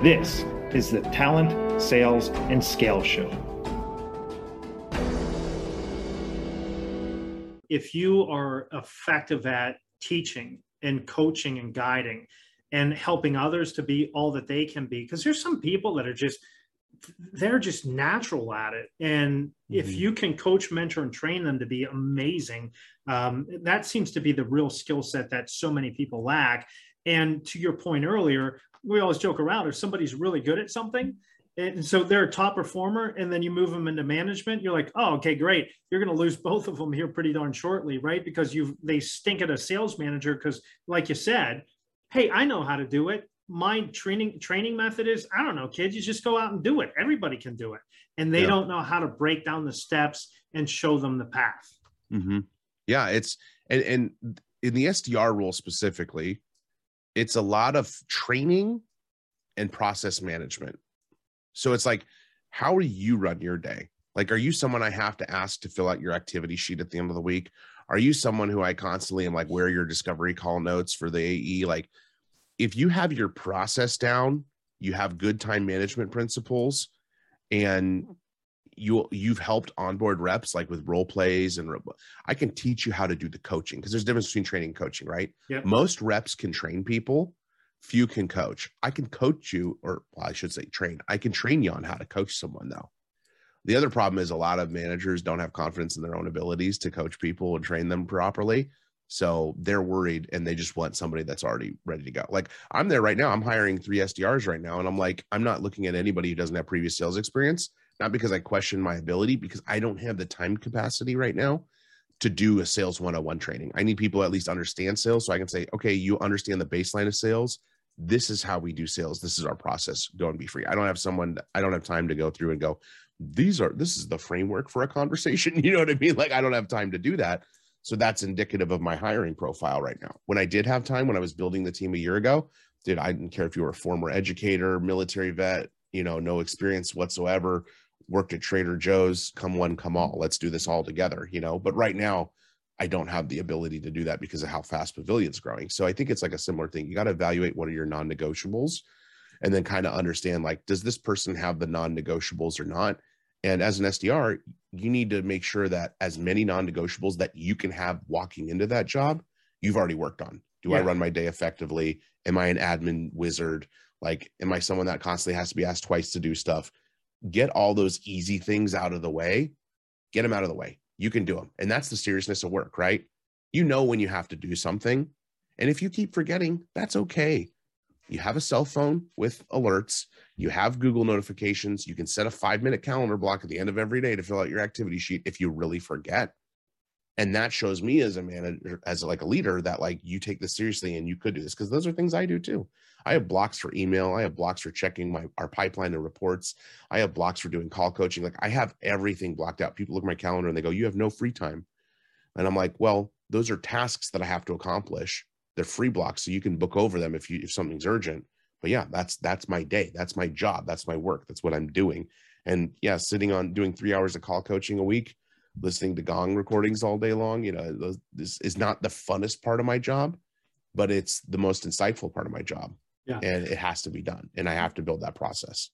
This is the Talent, Sales, and Scale Show. If you are effective at teaching and coaching and guiding and helping others to be all that they can be, because there's some people that are just they're just natural at it and mm-hmm. if you can coach mentor and train them to be amazing um, that seems to be the real skill set that so many people lack and to your point earlier we always joke around if somebody's really good at something and so they're a top performer and then you move them into management you're like oh okay great. You're going to lose both of them here pretty darn shortly right? Because you they stink at a sales manager because like you said hey i know how to do it. My training training method is i don't know kids you just go out and do it. Everybody can do it. And they yeah. don't know how to break down the steps and show them the path. Mm-hmm. yeah it's and and in the sdr role specifically it's a lot of training and process management. So it's like, how do you run your day? Like, are you someone I have to ask to fill out your activity sheet at the end of the week? Are you someone who I constantly am like, where are your discovery call notes for the AE? Like, if you have your process down, you have good time management principles, and you you've helped onboard reps like with role plays and I can teach you how to do the coaching because there's a difference between training and coaching, right? Yep. Most reps can train people, few can coach. I can coach you, or well, I should say train. I can train you on how to coach someone though. The other problem is a lot of managers don't have confidence in their own abilities to coach people and train them properly. So they're worried and they just want somebody that's already ready to go. Like I'm there right now. I'm hiring three SDRs right now. And I'm like, I'm not looking at anybody who doesn't have previous sales experience not because I question my ability, because I don't have the time capacity right now to do a sales 101 training. I need people at least understand sales so I can say, okay, you understand the baseline of sales. This is how we do sales. This is our process. Go and be free. I don't have someone, I don't have time to go through and go, these are, this is the framework for a conversation. You know what I mean? Like, I don't have time to do that. So that's indicative of my hiring profile right now. When I did have time, when I was building the team a year ago, dude, I didn't care if you were a former educator, military vet, you know, no experience whatsoever, worked at Trader Joe's, come one, come all. Let's do this all together, you know. But right now, I don't have the ability to do that because of how fast Pavilion's growing. So I think it's like a similar thing. You got to evaluate what are your non-negotiables and then kind of understand like, does this person have the non-negotiables or not? And as an SDR, you need to make sure that as many non-negotiables that you can have walking into that job, you've already worked on. Do yeah. I run my day effectively? Am I an admin wizard? Like, am I someone that constantly has to be asked twice to do stuff? Get all those easy things out of the way, get them out of the way. You can do them. And that's the seriousness of work, right? You know when you have to do something. And if you keep forgetting, that's okay. You have a cell phone with alerts, you have Google notifications, you can set a five minute calendar block at the end of every day to fill out your activity sheet if you really forget. And that shows me as a manager, as like a leader, that like you take this seriously and you could do this because those are things I do too. I have blocks for email. I have blocks for checking my our pipeline and reports. I have blocks for doing call coaching. Like I have everything blocked out. People look at my calendar and they go, "You have no free time," and I'm like, "Well, those are tasks that I have to accomplish. They're free blocks, so you can book over them if you if something's urgent." But yeah, that's that's my day. That's my job. That's my work. That's what I'm doing. And yeah, sitting on doing three hours of call coaching a week, listening to gong recordings all day long, you know, this is not the funnest part of my job, but it's the most insightful part of my job. Yeah. and it has to be done and i have to build that process